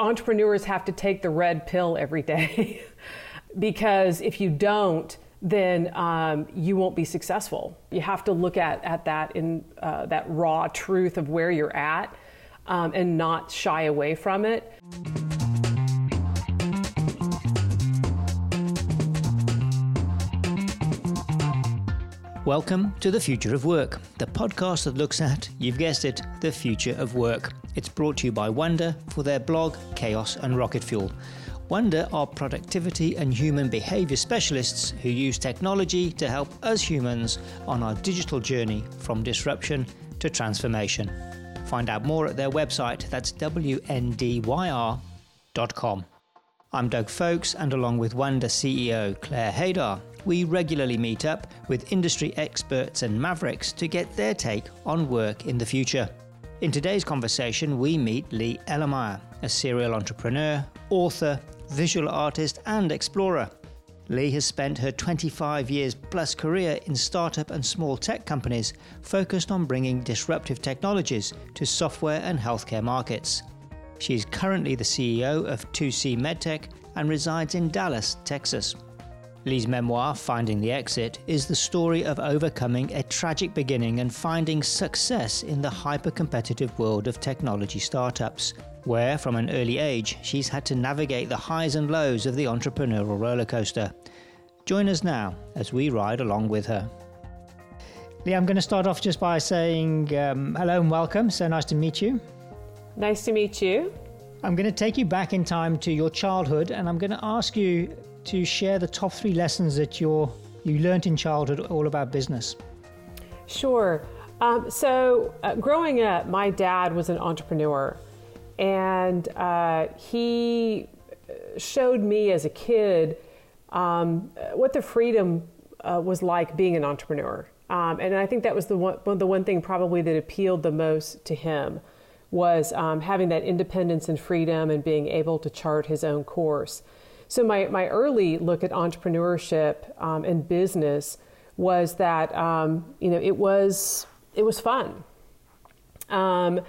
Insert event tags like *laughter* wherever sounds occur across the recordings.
Entrepreneurs have to take the red pill every day *laughs* because if you don't, then um, you won't be successful. You have to look at, at that in uh, that raw truth of where you're at um, and not shy away from it. Welcome to The Future of Work, the podcast that looks at, you've guessed it, the future of work. It's brought to you by Wonder for their blog, Chaos and Rocket Fuel. Wonder are productivity and human behavior specialists who use technology to help us humans on our digital journey from disruption to transformation. Find out more at their website, that's wndyr.com. I'm Doug Folks, and along with Wonder CEO Claire Haydar, we regularly meet up with industry experts and mavericks to get their take on work in the future. In today's conversation, we meet Lee Ellemeyer, a serial entrepreneur, author, visual artist, and explorer. Lee has spent her 25 years plus career in startup and small tech companies focused on bringing disruptive technologies to software and healthcare markets. She is currently the CEO of 2C MedTech and resides in Dallas, Texas. Lee's memoir, Finding the Exit, is the story of overcoming a tragic beginning and finding success in the hyper competitive world of technology startups, where from an early age she's had to navigate the highs and lows of the entrepreneurial roller coaster. Join us now as we ride along with her. Lee, I'm going to start off just by saying um, hello and welcome. So nice to meet you. Nice to meet you. I'm going to take you back in time to your childhood and I'm going to ask you to share the top three lessons that you you learned in childhood all about business. Sure. Um, so, uh, growing up, my dad was an entrepreneur, and uh, he showed me as a kid um, what the freedom uh, was like being an entrepreneur. Um, and I think that was the one, the one thing probably that appealed the most to him was um, having that independence and freedom and being able to chart his own course. So my, my early look at entrepreneurship um, and business was that um, you know it was it was fun. Um,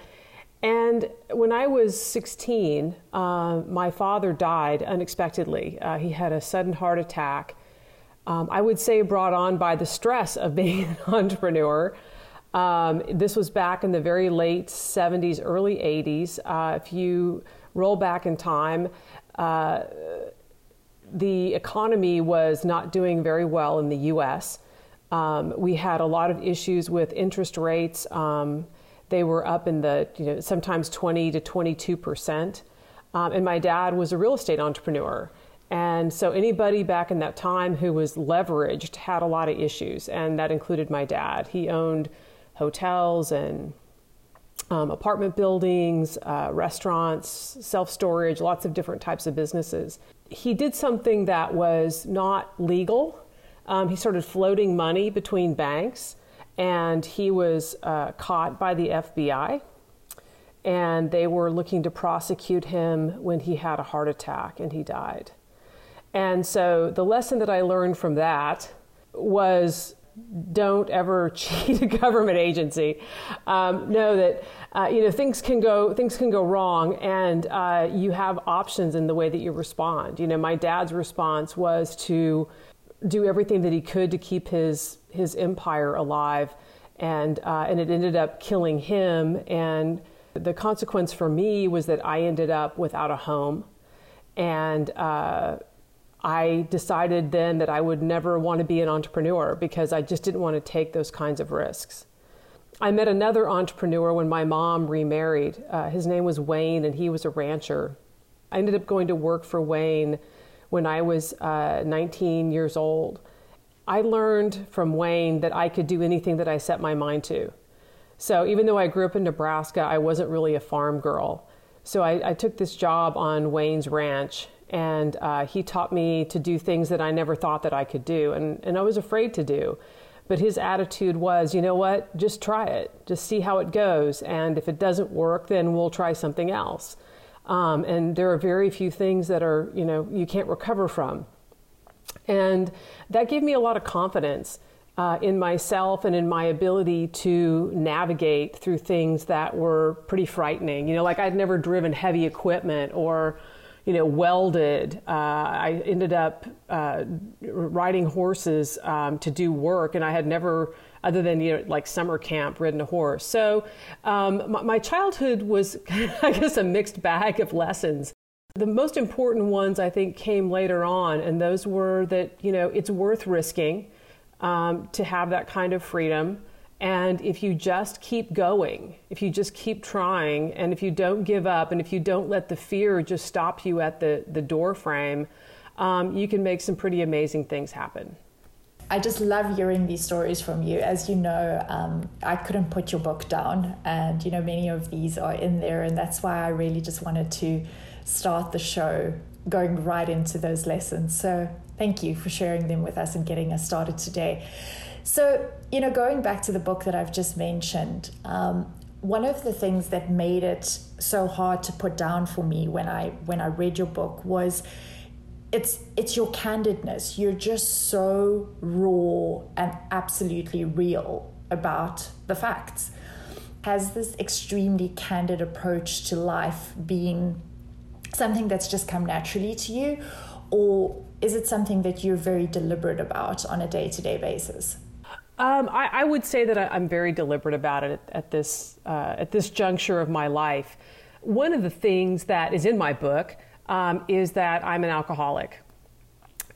and when I was 16, uh, my father died unexpectedly. Uh, he had a sudden heart attack. Um, I would say brought on by the stress of *laughs* being an entrepreneur. Um, this was back in the very late 70s, early 80s. Uh, if you roll back in time, uh, the economy was not doing very well in the US. Um, we had a lot of issues with interest rates. Um, they were up in the, you know, sometimes 20 to 22 percent. Um, and my dad was a real estate entrepreneur. And so anybody back in that time who was leveraged had a lot of issues, and that included my dad. He owned hotels and um, apartment buildings, uh, restaurants, self storage, lots of different types of businesses he did something that was not legal. Um, he started floating money between banks, and he was uh, caught by the FBI. And they were looking to prosecute him when he had a heart attack and he died. And so the lesson that I learned from that was don't ever *laughs* cheat a government agency. Um, know that uh, you know things can go things can go wrong, and uh, you have options in the way that you respond. You know, my dad's response was to do everything that he could to keep his his empire alive, and uh, and it ended up killing him. And the consequence for me was that I ended up without a home, and uh, I decided then that I would never want to be an entrepreneur because I just didn't want to take those kinds of risks. I met another entrepreneur when my mom remarried. Uh, his name was Wayne, and he was a rancher. I ended up going to work for Wayne when I was uh, 19 years old. I learned from Wayne that I could do anything that I set my mind to. So even though I grew up in Nebraska, I wasn't really a farm girl. So I, I took this job on Wayne's ranch and uh, he taught me to do things that I never thought that I could do, and, and I was afraid to do. But his attitude was, you know what, just try it, just see how it goes, and if it doesn't work, then we'll try something else. Um, and there are very few things that are, you know, you can't recover from. And that gave me a lot of confidence uh, in myself and in my ability to navigate through things that were pretty frightening. You know, like I'd never driven heavy equipment or, you know, welded. Uh, I ended up uh, riding horses um, to do work, and I had never, other than you know, like summer camp, ridden a horse. So um, my, my childhood was, *laughs* I guess, a mixed bag of lessons. The most important ones I think came later on, and those were that you know it's worth risking um, to have that kind of freedom. And if you just keep going, if you just keep trying, and if you don't give up, and if you don't let the fear just stop you at the, the door frame, um, you can make some pretty amazing things happen. I just love hearing these stories from you. As you know, um, I couldn't put your book down, and you know many of these are in there, and that's why I really just wanted to start the show going right into those lessons. So thank you for sharing them with us and getting us started today. So, you know, going back to the book that I've just mentioned, um, one of the things that made it so hard to put down for me when I when I read your book was it's it's your candidness. You're just so raw and absolutely real about the facts. Has this extremely candid approach to life been something that's just come naturally to you, or is it something that you're very deliberate about on a day to day basis? Um, I, I, would say that I, am very deliberate about it at, at this uh, at this juncture of my life. One of the things that is in my book um, is that I'm an alcoholic,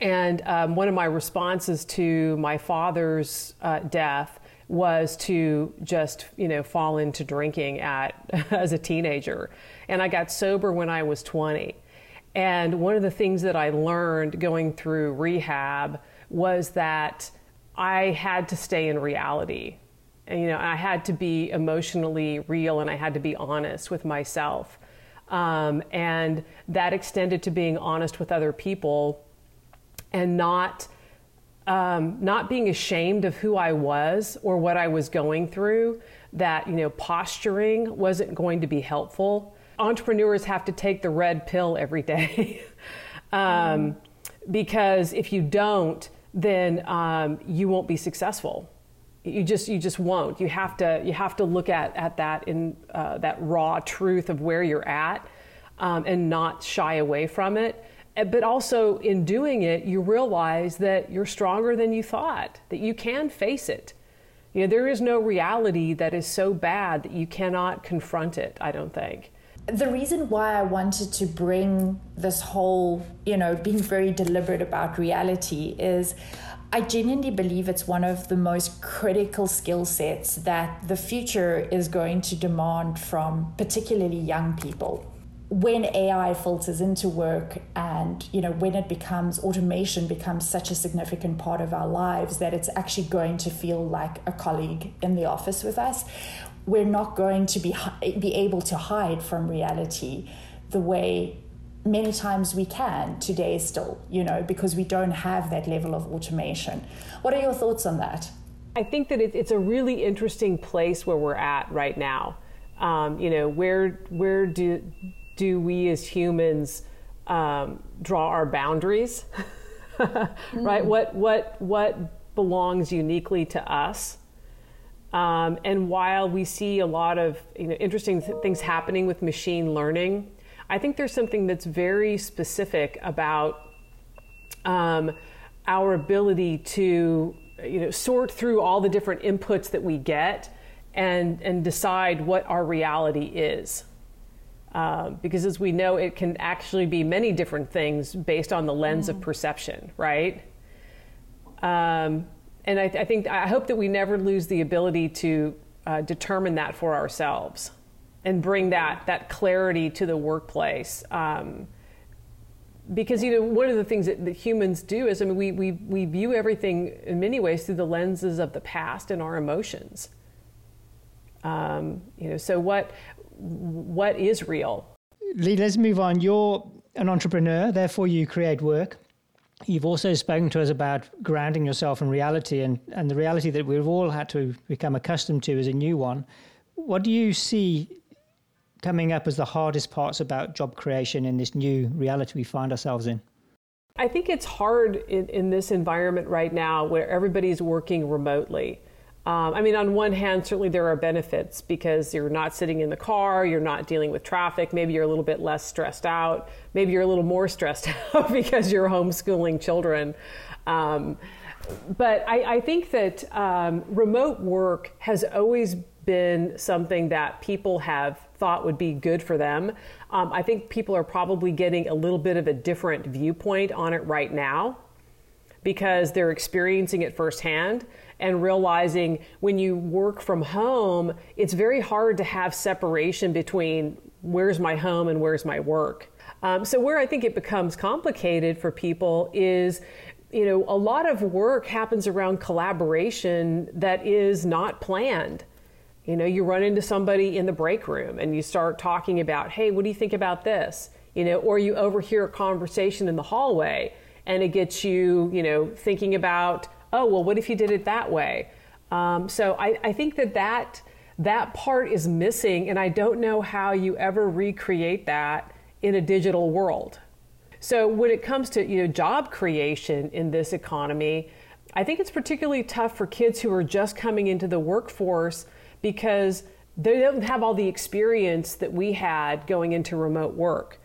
and um, one of my responses to my father's uh, death was to just you know fall into drinking at *laughs* as a teenager, and I got sober when I was 20. And one of the things that I learned going through rehab was that I had to stay in reality. And, you know, I had to be emotionally real and I had to be honest with myself. Um, and that extended to being honest with other people and not um, not being ashamed of who I was or what I was going through. That you know, posturing wasn't going to be helpful entrepreneurs have to take the red pill every day. *laughs* um, because if you don't, then um, you won't be successful. You just you just won't. You have to you have to look at at that in uh, that raw truth of where you're at, um, and not shy away from it. But also in doing it, you realize that you're stronger than you thought. That you can face it. You know, there is no reality that is so bad that you cannot confront it. I don't think the reason why I wanted to bring this whole, you know, being very deliberate about reality is I genuinely believe it's one of the most critical skill sets that the future is going to demand from particularly young people. When AI filters into work and, you know, when it becomes automation becomes such a significant part of our lives that it's actually going to feel like a colleague in the office with us, we're not going to be be able to hide from reality the way many times we can today still you know because we don't have that level of automation. What are your thoughts on that? I think that it, it's a really interesting place where we're at right now. Um, you know where where do do we as humans um, draw our boundaries? *laughs* Right? Mm. what what what belongs uniquely to us um, and while we see a lot of you know, interesting th- things happening with machine learning, I think there's something that's very specific about um, our ability to you know, sort through all the different inputs that we get and, and decide what our reality is. Uh, because as we know, it can actually be many different things based on the lens mm. of perception, right? Um, and I, I, think I hope that we never lose the ability to uh, determine that for ourselves and bring that that clarity to the workplace. Um, because you know one of the things that, that, humans do is I mean we, we we view everything in many ways through the lenses of the past and our emotions. Um, you know, so what what is real? Lee, let's move on. You're an entrepreneur, therefore you create work. You've also spoken to us about grounding yourself in reality and, and the reality that we've all had to become accustomed to is a new one. What do you see coming up as the hardest parts about job creation in this new reality we find ourselves in? I think it's hard in, in this environment right now where everybody's working remotely. Um, I mean, on one hand, certainly there are benefits because you're not sitting in the car, you're not dealing with traffic, maybe you're a little bit less stressed out, maybe you're a little more *laughs* stressed out because you're homeschooling children. Um, but I, I, think that um, remote work has always been something that people have thought would be good for them. Um, I think people are probably getting a little bit of a different viewpoint on it right now because they're experiencing it firsthand and realizing when you work from home, it's very hard to have separation between where's my home and where's my work. Um, so, where I think it becomes complicated for people is you know, a lot of work happens around collaboration that is not planned. You know, you run into somebody in the break room and you start talking about, hey, what do you think about this? You know, or you overhear a conversation in the hallway and it gets you, you know, thinking about, oh, well, what if you did it that way? Um, so I, I think that, that that part is missing, and I don't know how you ever recreate that in a digital world. So when it comes to you know job creation in this economy, I think it's particularly tough for kids who are just coming into the workforce because they don't have all the experience that we had going into remote work.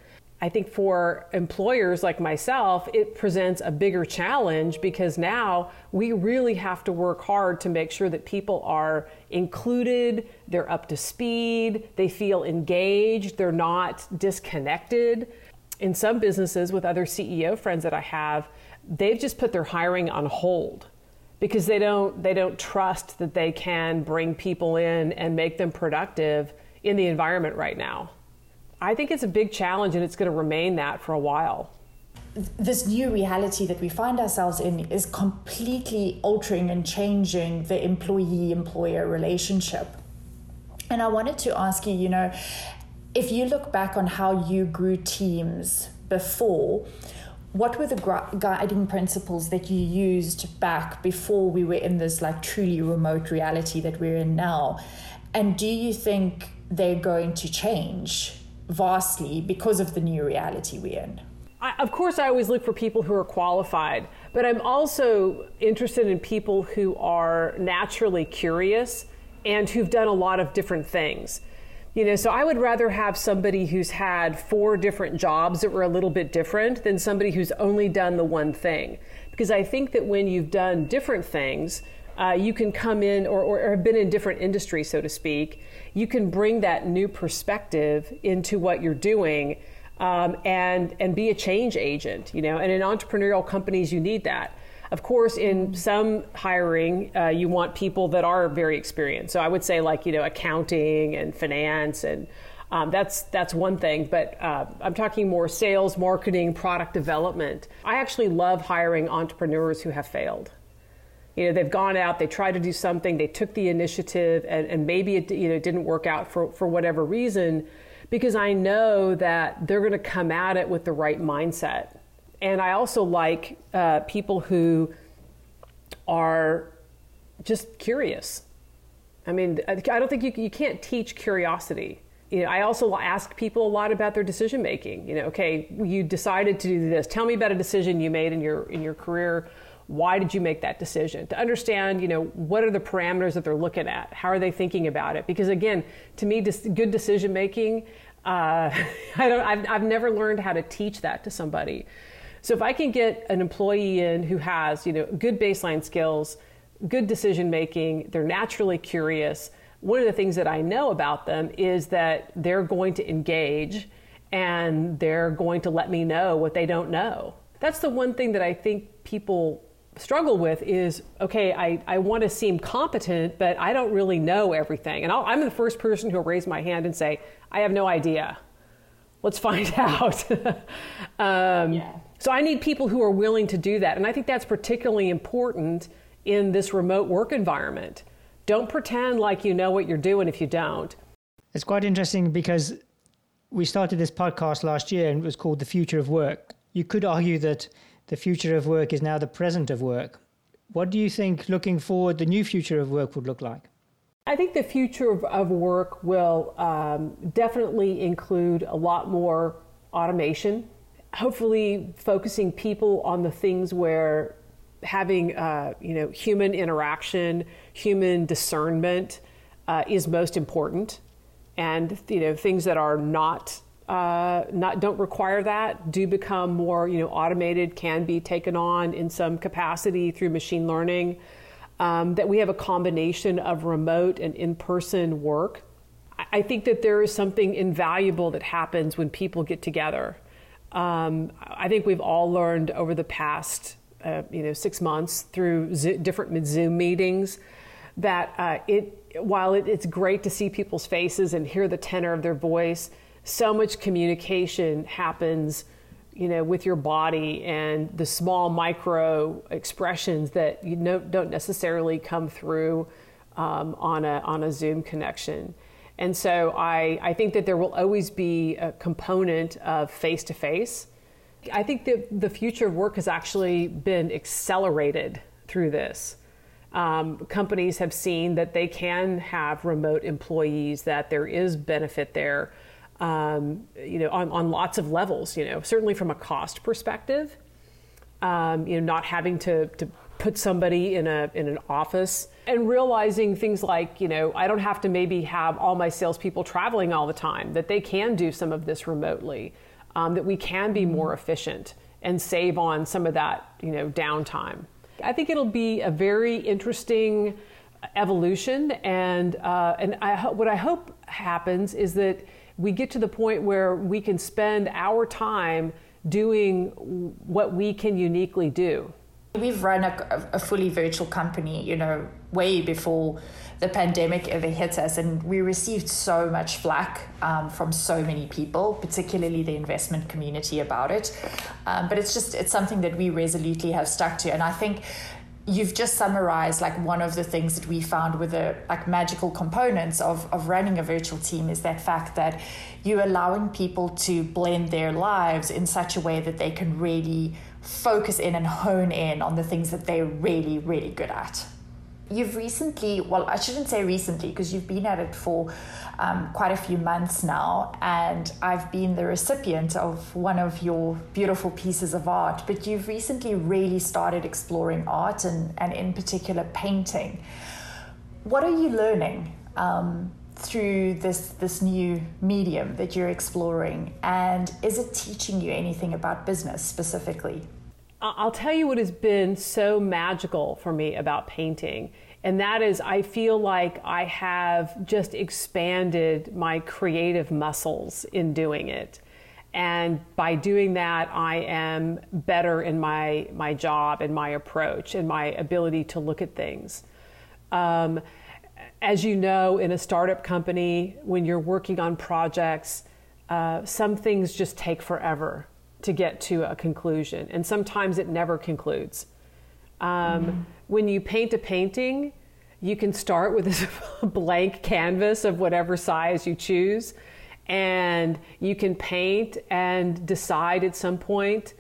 I think for employers like myself, it presents a bigger challenge because now we really have to work hard to make sure that people are included, they're up to speed, they feel engaged, they're not disconnected. In some businesses, with other CEO friends that I have, they've just put their hiring on hold because they don't they don't trust that they can bring people in and make them productive in the environment right now. I think it's a big challenge and it's going to remain that for a while. This new reality that we find ourselves in is completely altering and changing the employee employer relationship. And I wanted to ask you, you know, if you look back on how you grew teams before, what were the guiding principles that you used back before we were in this like truly remote reality that we're in now? And do you think they're going to change? Vastly because of the new reality we're in. I, of course, I always look for people who are qualified, but I'm also interested in people who are naturally curious and who've done a lot of different things. You know, so I would rather have somebody who's had four different jobs that were a little bit different than somebody who's only done the one thing. Because I think that when you've done different things, uh, you can come in or, or, have been in different industries, so to speak, you can bring that new perspective into what you're doing um, and, and be a change agent, you know, and in entrepreneurial companies, you need that. Of course, in some hiring, uh, you want people that are very experienced. So I would say like, you know, accounting and finance and um, that's that's one thing, but uh, I'm talking more sales, marketing, product development. I actually love hiring entrepreneurs who have failed you know they've gone out they tried to do something they took the initiative and, and maybe it you know didn't work out for, for whatever reason because i know that they're going to come at it with the right mindset and i also like uh, people who are just curious i mean i don't think you, you can't teach curiosity you know, I also ask people a lot about their decision making. You know, okay, you decided to do this. Tell me about a decision you made in your in your career why did you make that decision? To understand you know what are the parameters that they're looking at? How are they thinking about it? Because again to me good decision making uh, *laughs* I don't, I've, I've never learned how to teach that to somebody. So if i can get an employee in who has you know good baseline skills good decision making they're naturally curious one of the things that i know about them is that they're going to engage and they're going to let me know what they don't know. That's the one thing that i think people struggle with is okay, I, I want to seem competent, but I don't really know everything. And i am the first person who'll raise my hand and say, I have no idea. Let's find *laughs* out. um, yeah. So I need people who are willing to do that. And I think that's particularly important in this remote work environment. Don't pretend like you know what you're doing if you don't. It's quite interesting because we started this podcast last year and it was called The Future of Work. You could argue that the future of work is now the present of work. What do you think, looking forward, the new future of work would look like? I think the future of, of work will um, definitely include a lot more automation. hopefully focusing people on the things where having uh, you know human interaction, human discernment uh, is most important, and you know things that are not uh, not don't require that do become more you know automated, can be taken on in some capacity through machine learning. Um, that we have a combination of remote and in-person work. I think that there is something invaluable that happens when people get together. Um, I think we've all learned over the past uh, you know six months through different Zoom meetings that uh, it while it, it's great to see people's faces and hear the tenor of their voice, so much communication happens you know with your body and the small micro expressions that you know don't necessarily come through um, on a on a Zoom connection. And so I, I think that there will always be a component of face to face I think that the future of work has actually been accelerated through this. Um, companies have seen that they can have remote employees, that there is benefit there, um, you know, on, on lots of levels. You know, certainly from a cost perspective, um, you know, not having to, to put somebody in a in an office and realizing things like you know I don't have to maybe have all my salespeople traveling all the time that they can do some of this remotely um, that we can be more efficient and save on some of that you know downtime. I think it'll be a very interesting evolution, and uh, and I ho- what I hope happens is that we get to the point where we can spend our time doing what we can uniquely do. We've run a, a fully virtual company, you know, way before the pandemic ever hit us. And we received so much flack um, from so many people, particularly the investment community about it. Um, but it's just, it's something that we resolutely have stuck to. And I think you've just summarized like one of the things that we found with the like magical components of, of running a virtual team is that fact that you're allowing people to blend their lives in such a way that they can really focus in and hone in on the things that they're really really good at You've recently, well, I shouldn't say recently because you've been at it for um, quite a few months now, and I've been the recipient of one of your beautiful pieces of art. But you've recently really started exploring art and, and in particular, painting. What are you learning um, through this, this new medium that you're exploring? And is it teaching you anything about business specifically? I'll tell you what has been so magical for me about painting. And that is, I feel like I have just expanded my creative muscles in doing it. And by doing that, I am better in my, my job and my approach and my ability to look at things. Um, as you know, in a startup company, when you're working on projects, uh, some things just take forever to get to a conclusion, and sometimes it never concludes. Um, mm-hmm. When you paint a painting, you can start with *laughs* this blank canvas of whatever size you choose, and you can paint and decide at some point,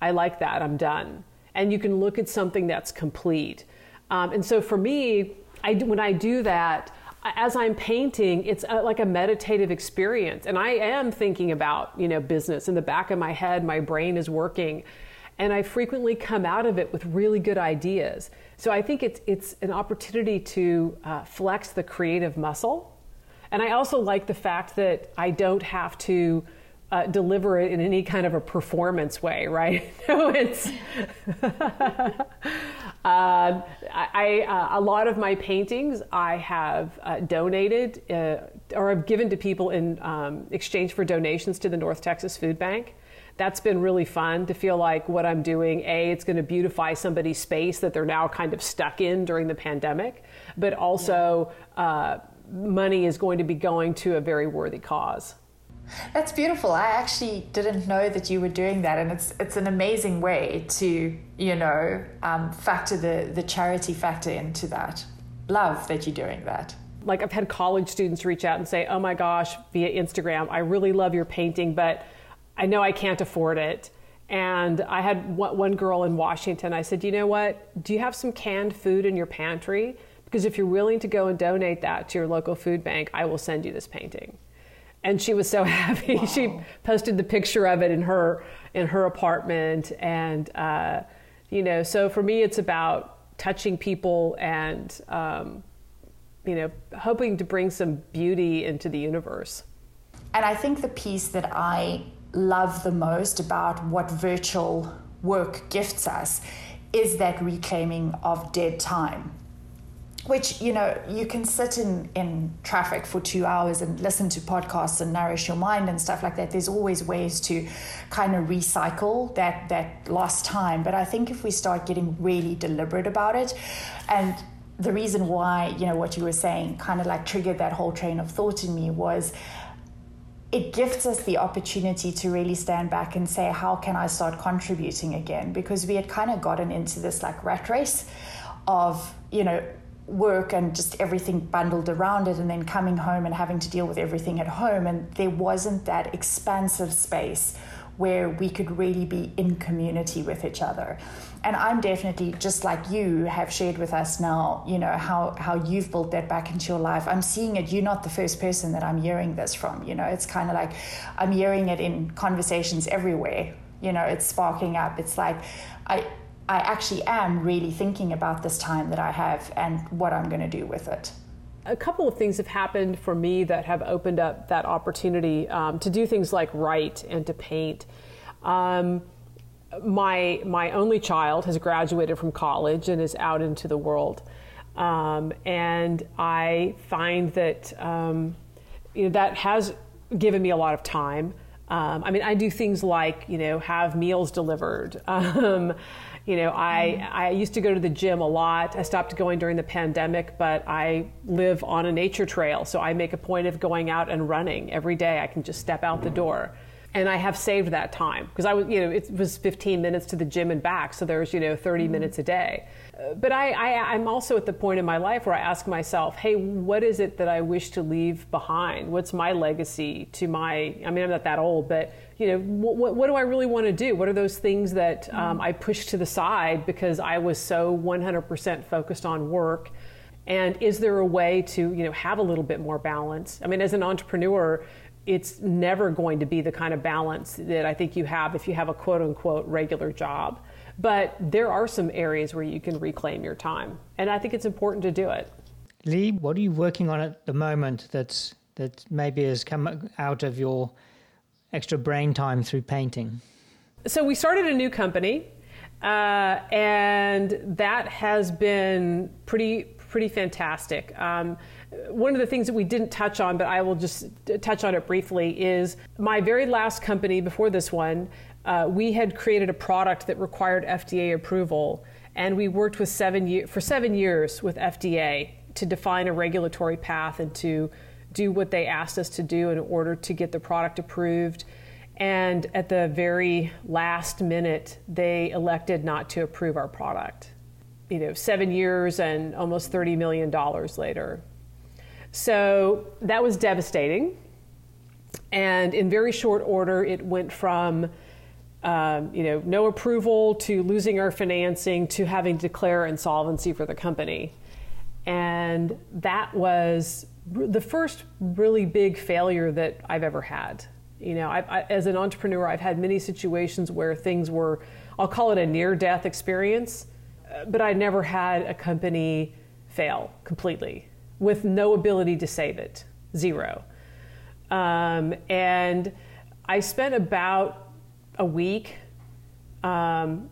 I like that, I'm done. And you can look at something that's complete. Um, and so for me, I, when I do that, as I'm painting, it's a, like a meditative experience, and I am thinking about you know business in the back of my head. My brain is working, and I frequently come out of it with really good ideas. So I think it's it's an opportunity to uh, flex the creative muscle, and I also like the fact that I don't have to. Uh, deliver it in any kind of a performance way, right? *laughs* no, it's *laughs* Uh, I, uh, a lot of my paintings I have uh, donated uh, or have given to people in um, exchange for donations to the North Texas Food Bank. That's been really fun to feel like what I'm doing, A, it's going to beautify somebody's space that they're now kind of stuck in during the pandemic, but also uh, money is going to be going to a very worthy cause. That's beautiful. I actually didn't know that you were doing that, and it's it's an amazing way to you know um, factor the the charity factor into that. Love that you're doing that. Like I've had college students reach out and say, "Oh my gosh, via Instagram, I really love your painting, but I know I can't afford it." And I had one girl in Washington. I said, "You know what? Do you have some canned food in your pantry? Because if you're willing to go and donate that to your local food bank, I will send you this painting." And she was so *laughs* happy. Wow. She posted the picture of it in her in her apartment, and uh, you know, so for me, it's about touching people and um, you know, hoping to bring some beauty into the universe. And I think the piece that I love the most about what virtual work gifts us is that reclaiming of dead time which you know you can sit in in traffic for two hours and listen to podcasts and nourish your mind and stuff like that. There's always ways to kind of recycle that that lost time. But i think if we start getting really deliberate about it and the reason why you know what you were saying kind of like triggered that whole train of thought in me was it gifts us the opportunity to really stand back and say how can i start contributing again? Because we had kind of gotten into this like rat race of you know work and just everything bundled around it, and then coming home and having to deal with everything at home. And there wasn't that expansive space where we could really be in community with each other. And I'm definitely just like you have shared with us now, you know, how, how you've built that back into your life. I'm seeing it. You're not the first person that I'm hearing this from. You know, it's kind of like I'm hearing it in conversations everywhere. You know, it's sparking up. It's like I I actually am really thinking about this time that I have and what I'm going to do with it. A couple of things have happened for me that have opened up that opportunity um, to do things like write and to paint. Um, my my only child has graduated from college and is out into the world, um, and I find that um, you know that has given me a lot of time. Um, I mean, I do things like you know have meals delivered. *laughs* Um, you know, I. I used to go to the gym a lot. I stopped going during the pandemic, but I live on a nature trail. So I make a point of going out and running every day. I can just step out the door. And I have saved that time because I was, you know, it was 15 minutes to the gym and back. So there's, you know, 30 mm-hmm. minutes a day. But I, I, I'm also at the point in my life where I ask myself, hey, what is it that I wish to leave behind? What's my legacy to my, I mean, I'm not that old, but you know, what, what do I really want to do? What are those things that um, I pushed to the side because I was so 100% focused on work? And is there a way to, you know, have a little bit more balance? I mean, as an entrepreneur, it's never going to be the kind of balance that I think you have if you have a quote unquote regular job. But there are some areas where you can reclaim your time, and I think it's important to do it. Lee, what are you working on at the moment that's that maybe has come out of your extra brain time through painting? So we started a new company, uh, and that has been pretty pretty fantastic. Um, one of the things that we didn't touch on, but I will just touch on it briefly, is my very last company before this one. Uh, we had created a product that required FDA approval, and we worked with seven year, for seven years with FDA to define a regulatory path and to do what they asked us to do in order to get the product approved. And at the very last minute, they elected not to approve our product. You know, seven years and almost $30 million later. So that was devastating. And in very short order, it went from um, you know, no approval to losing our financing to having to declare insolvency for the company. And that was the first really big failure that I've ever had. You know, I, as an entrepreneur, I've had many situations where things were, I'll call it a near death experience, uh, but I never had a company fail completely with no ability to save it, zero. Um, and I spent about a week um,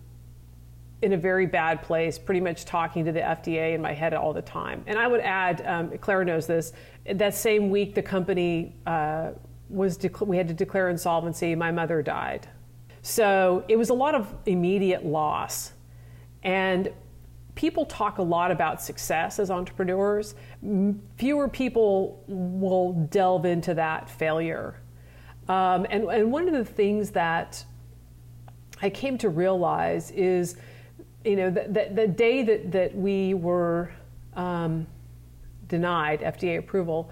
in a very bad place, pretty much talking to the FDA in my head all the time. And I would add, um, Claire knows this, that same week the company uh, was, dec- we had to declare insolvency, my mother died. So it was a lot of immediate loss. And people talk a lot about success as entrepreneurs. Fewer people will delve into that failure. Um, and, and one of the things that I came to realize is you know, the, the, the day that, that we were um, denied FDA approval,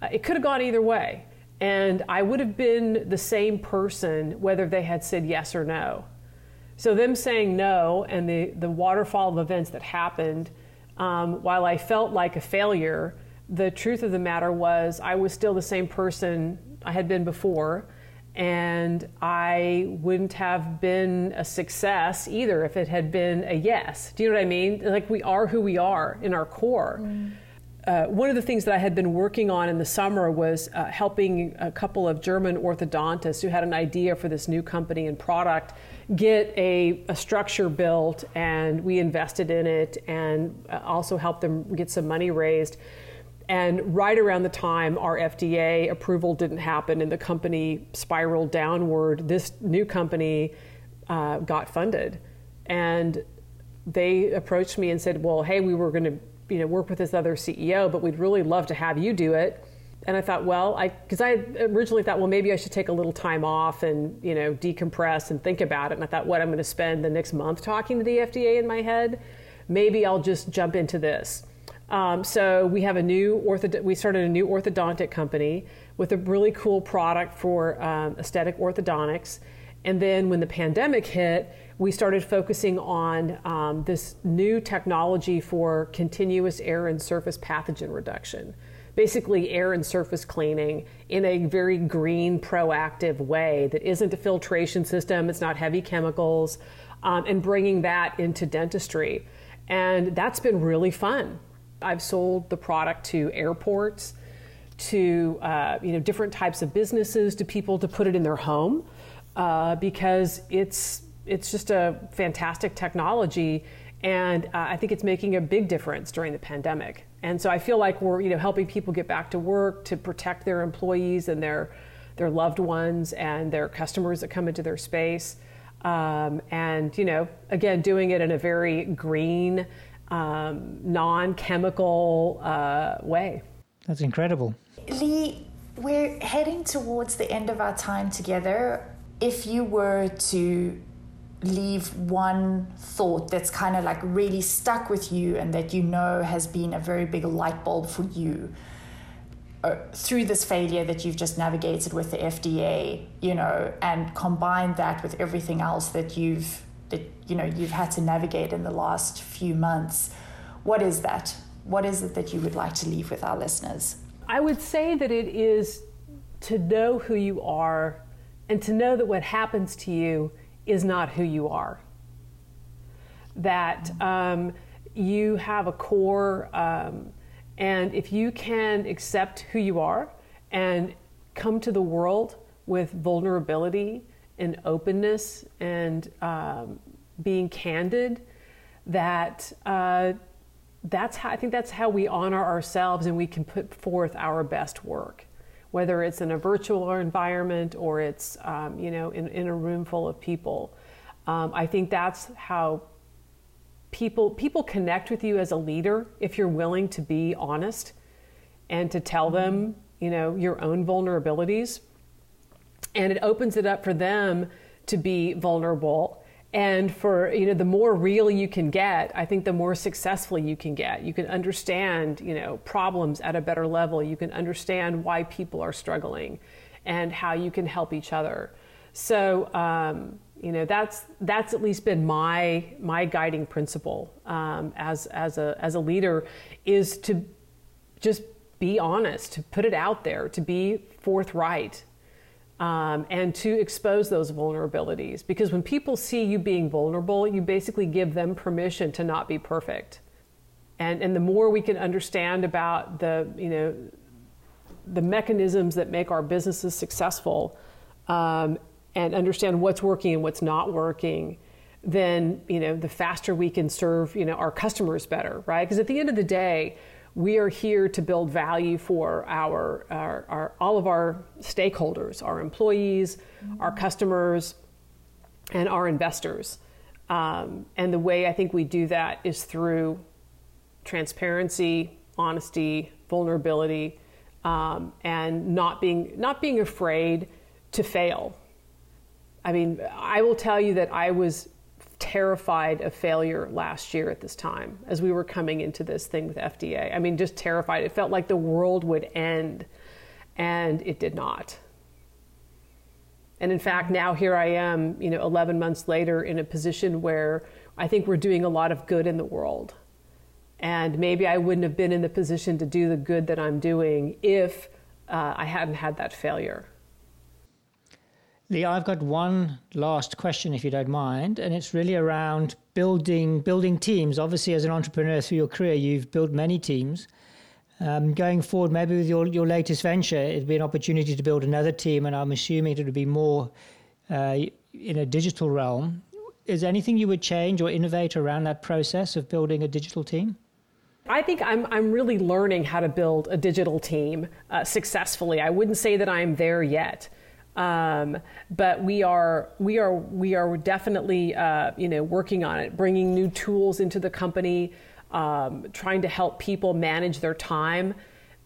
uh, it could have gone either way. And I would have been the same person whether they had said yes or no. So, them saying no and the, the waterfall of events that happened, um, while I felt like a failure, the truth of the matter was I was still the same person I had been before, and I wouldn't have been a success either if it had been a yes. Do you know what I mean? Like we are who we are in our core. Mm. Uh, one of the things that I had been working on in the summer was uh, helping a couple of German orthodontists who had an idea for this new company and product get a, a structure built, and we invested in it and uh, also helped them get some money raised. And right around the time our FDA approval didn't happen and the company spiraled downward, this new company uh, got funded. And they approached me and said, Well, hey, we were going to you know, work with this other CEO, but we'd really love to have you do it. And I thought, well, I because I originally thought, well, maybe I should take a little time off and you know decompress and think about it. And I thought, what I'm going to spend the next month talking to the FDA in my head. Maybe I'll just jump into this. Um, so we have a new ortho- we started a new orthodontic company with a really cool product for um, aesthetic orthodontics. And then when the pandemic hit, we started focusing on um, this new technology for continuous air and surface pathogen reduction. Basically, air and surface cleaning in a very green, proactive way that isn't a filtration system, it's not heavy chemicals, um, and bringing that into dentistry. And that's been really fun. I've sold the product to airports, to uh, you know different types of businesses, to people to put it in their home uh, because it's it's just a fantastic technology, and uh, I think it's making a big difference during the pandemic. And so I feel like we're you know helping people get back to work to protect their employees and their their loved ones and their customers that come into their space. Um, and you know again doing it in a very green um, non-chemical uh, way. That's incredible. Lee, we're heading towards the end of our time together. If you were to leave one thought that's kind of like really stuck with you and that you know has been a very big light bulb for you uh, through this failure that you've just navigated with the FDA, you know, and combine that with everything else that you've that you know you've had to navigate in the last few months. What is that? What is it that you would like to leave with our listeners? I would say that it is to know who you are and to know that what happens to you is not who you are. That um, you have a core, um, and if you can accept who you are and come to the world with vulnerability and openness and um, being candid that uh, that's how I think that's how we honor ourselves and we can put forth our best work, whether it's in a virtual environment or it's um, you know in, in a room full of people. Um, I think that's how people people connect with you as a leader if you're willing to be honest and to tell them you know your own vulnerabilities and it opens it up for them to be vulnerable and for you know the more real you can get i think the more successful you can get. You can understand you know problems at a better level. You can understand why people are struggling and how you can help each other. So um, you know that's that's at least been my my guiding principle um, as as a as a leader is to just be honest to put it out there to be forthright um, and to expose those vulnerabilities. Because when people see you being vulnerable, you basically give them permission to not be perfect. And, and the more we can understand about the, you know, the mechanisms that make our businesses successful um, and understand what's working and what's not working, then you know the faster we can serve you know our customers better, right? Because at the end of the day, we are here to build value for our, our, our all of our stakeholders, our employees, mm-hmm. our customers, and our investors. Um, and the way I think we do that is through transparency, honesty, vulnerability, um, and not being not being afraid to fail. I mean, I will tell you that I was terrified of failure last year at this time as we were coming into this thing with FDA. I mean, just terrified. It felt like the world would end, and it did not. And in fact, now here I am, you know, 11 months later in a position where I think we're doing a lot of good in the world. And maybe I wouldn't have been in the position to do the good that I'm doing if uh, I hadn't had that failure. Lee, I've got one last question, if you don't mind, and it's really around building building teams. Obviously, as an entrepreneur through your career, you've built many teams. Um, going forward, maybe with your, your latest venture, it'd be an opportunity to build another team, and I'm assuming it would be more uh, in a digital realm. Is anything you would change or innovate around that process of building a digital team? I think I'm, I'm really learning how to build a digital team uh, successfully. I wouldn't say that I'm there yet. Um, but we are we are we are definitely uh, you know working on it, bringing new tools into the company, um, trying to help people manage their time.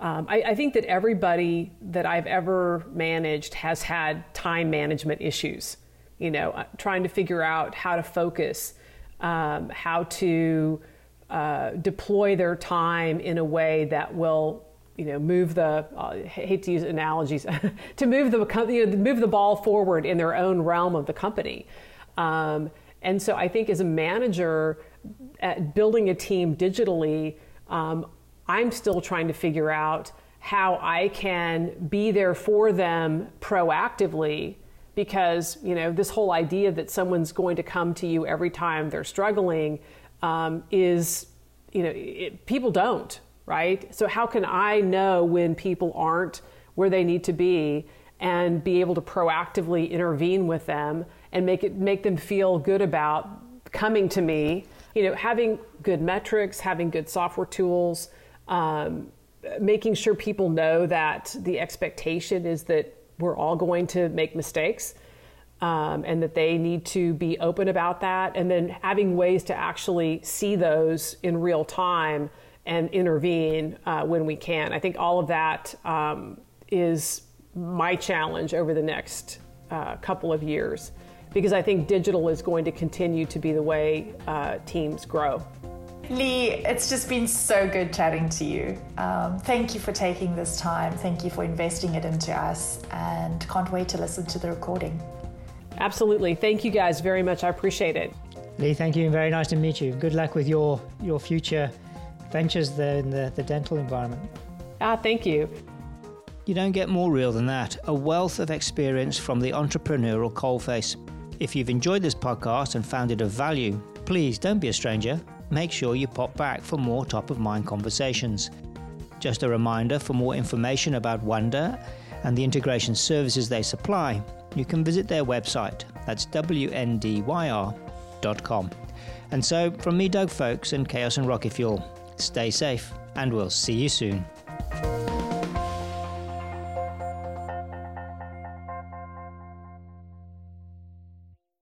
Um, I, I, think that everybody that I've ever managed has had time management issues. You know, uh, trying to figure out how to focus, um, how to uh, deploy their time in a way that will you know, move the, uh, hate to use analogies, *laughs* to move the, you know, move the ball forward in their own realm of the company. Um, and so I think as a manager, at building a team digitally, um, I'm still trying to figure out how I can be there for them proactively because you know this whole idea that someone's going to come to you every time they're struggling um, is you know it, people don't right? So, how can I know when people aren't where they need to be and be able to proactively intervene with them and make it make them feel good about coming to me? You know, having good metrics, having good software tools, um, making sure people know that the expectation is that we're all going to make mistakes. Um, and that they need to be open about that, and then having ways to actually see those in real time and intervene uh, when we can. I think all of that um, is my challenge over the next uh, couple of years because I think digital is going to continue to be the way uh, teams grow. Lee, it's just been so good chatting to you. Um, thank you for taking this time. Thank you for investing it into us, and can't wait to listen to the recording. Absolutely. Thank you guys very much. I appreciate it. Lee, thank you and very nice to meet you. Good luck with your, your future ventures there in the, the dental environment. Ah, thank you. You don't get more real than that. A wealth of experience from the entrepreneurial coalface. If you've enjoyed this podcast and found it of value, please don't be a stranger. Make sure you pop back for more top of mind conversations. Just a reminder for more information about Wndyr and the integration services they supply, you can visit their website. That's wndyr.com. And so, from me, Doug Folks, and Chaos and Rocket Fuel, Stay safe, and we'll see you soon.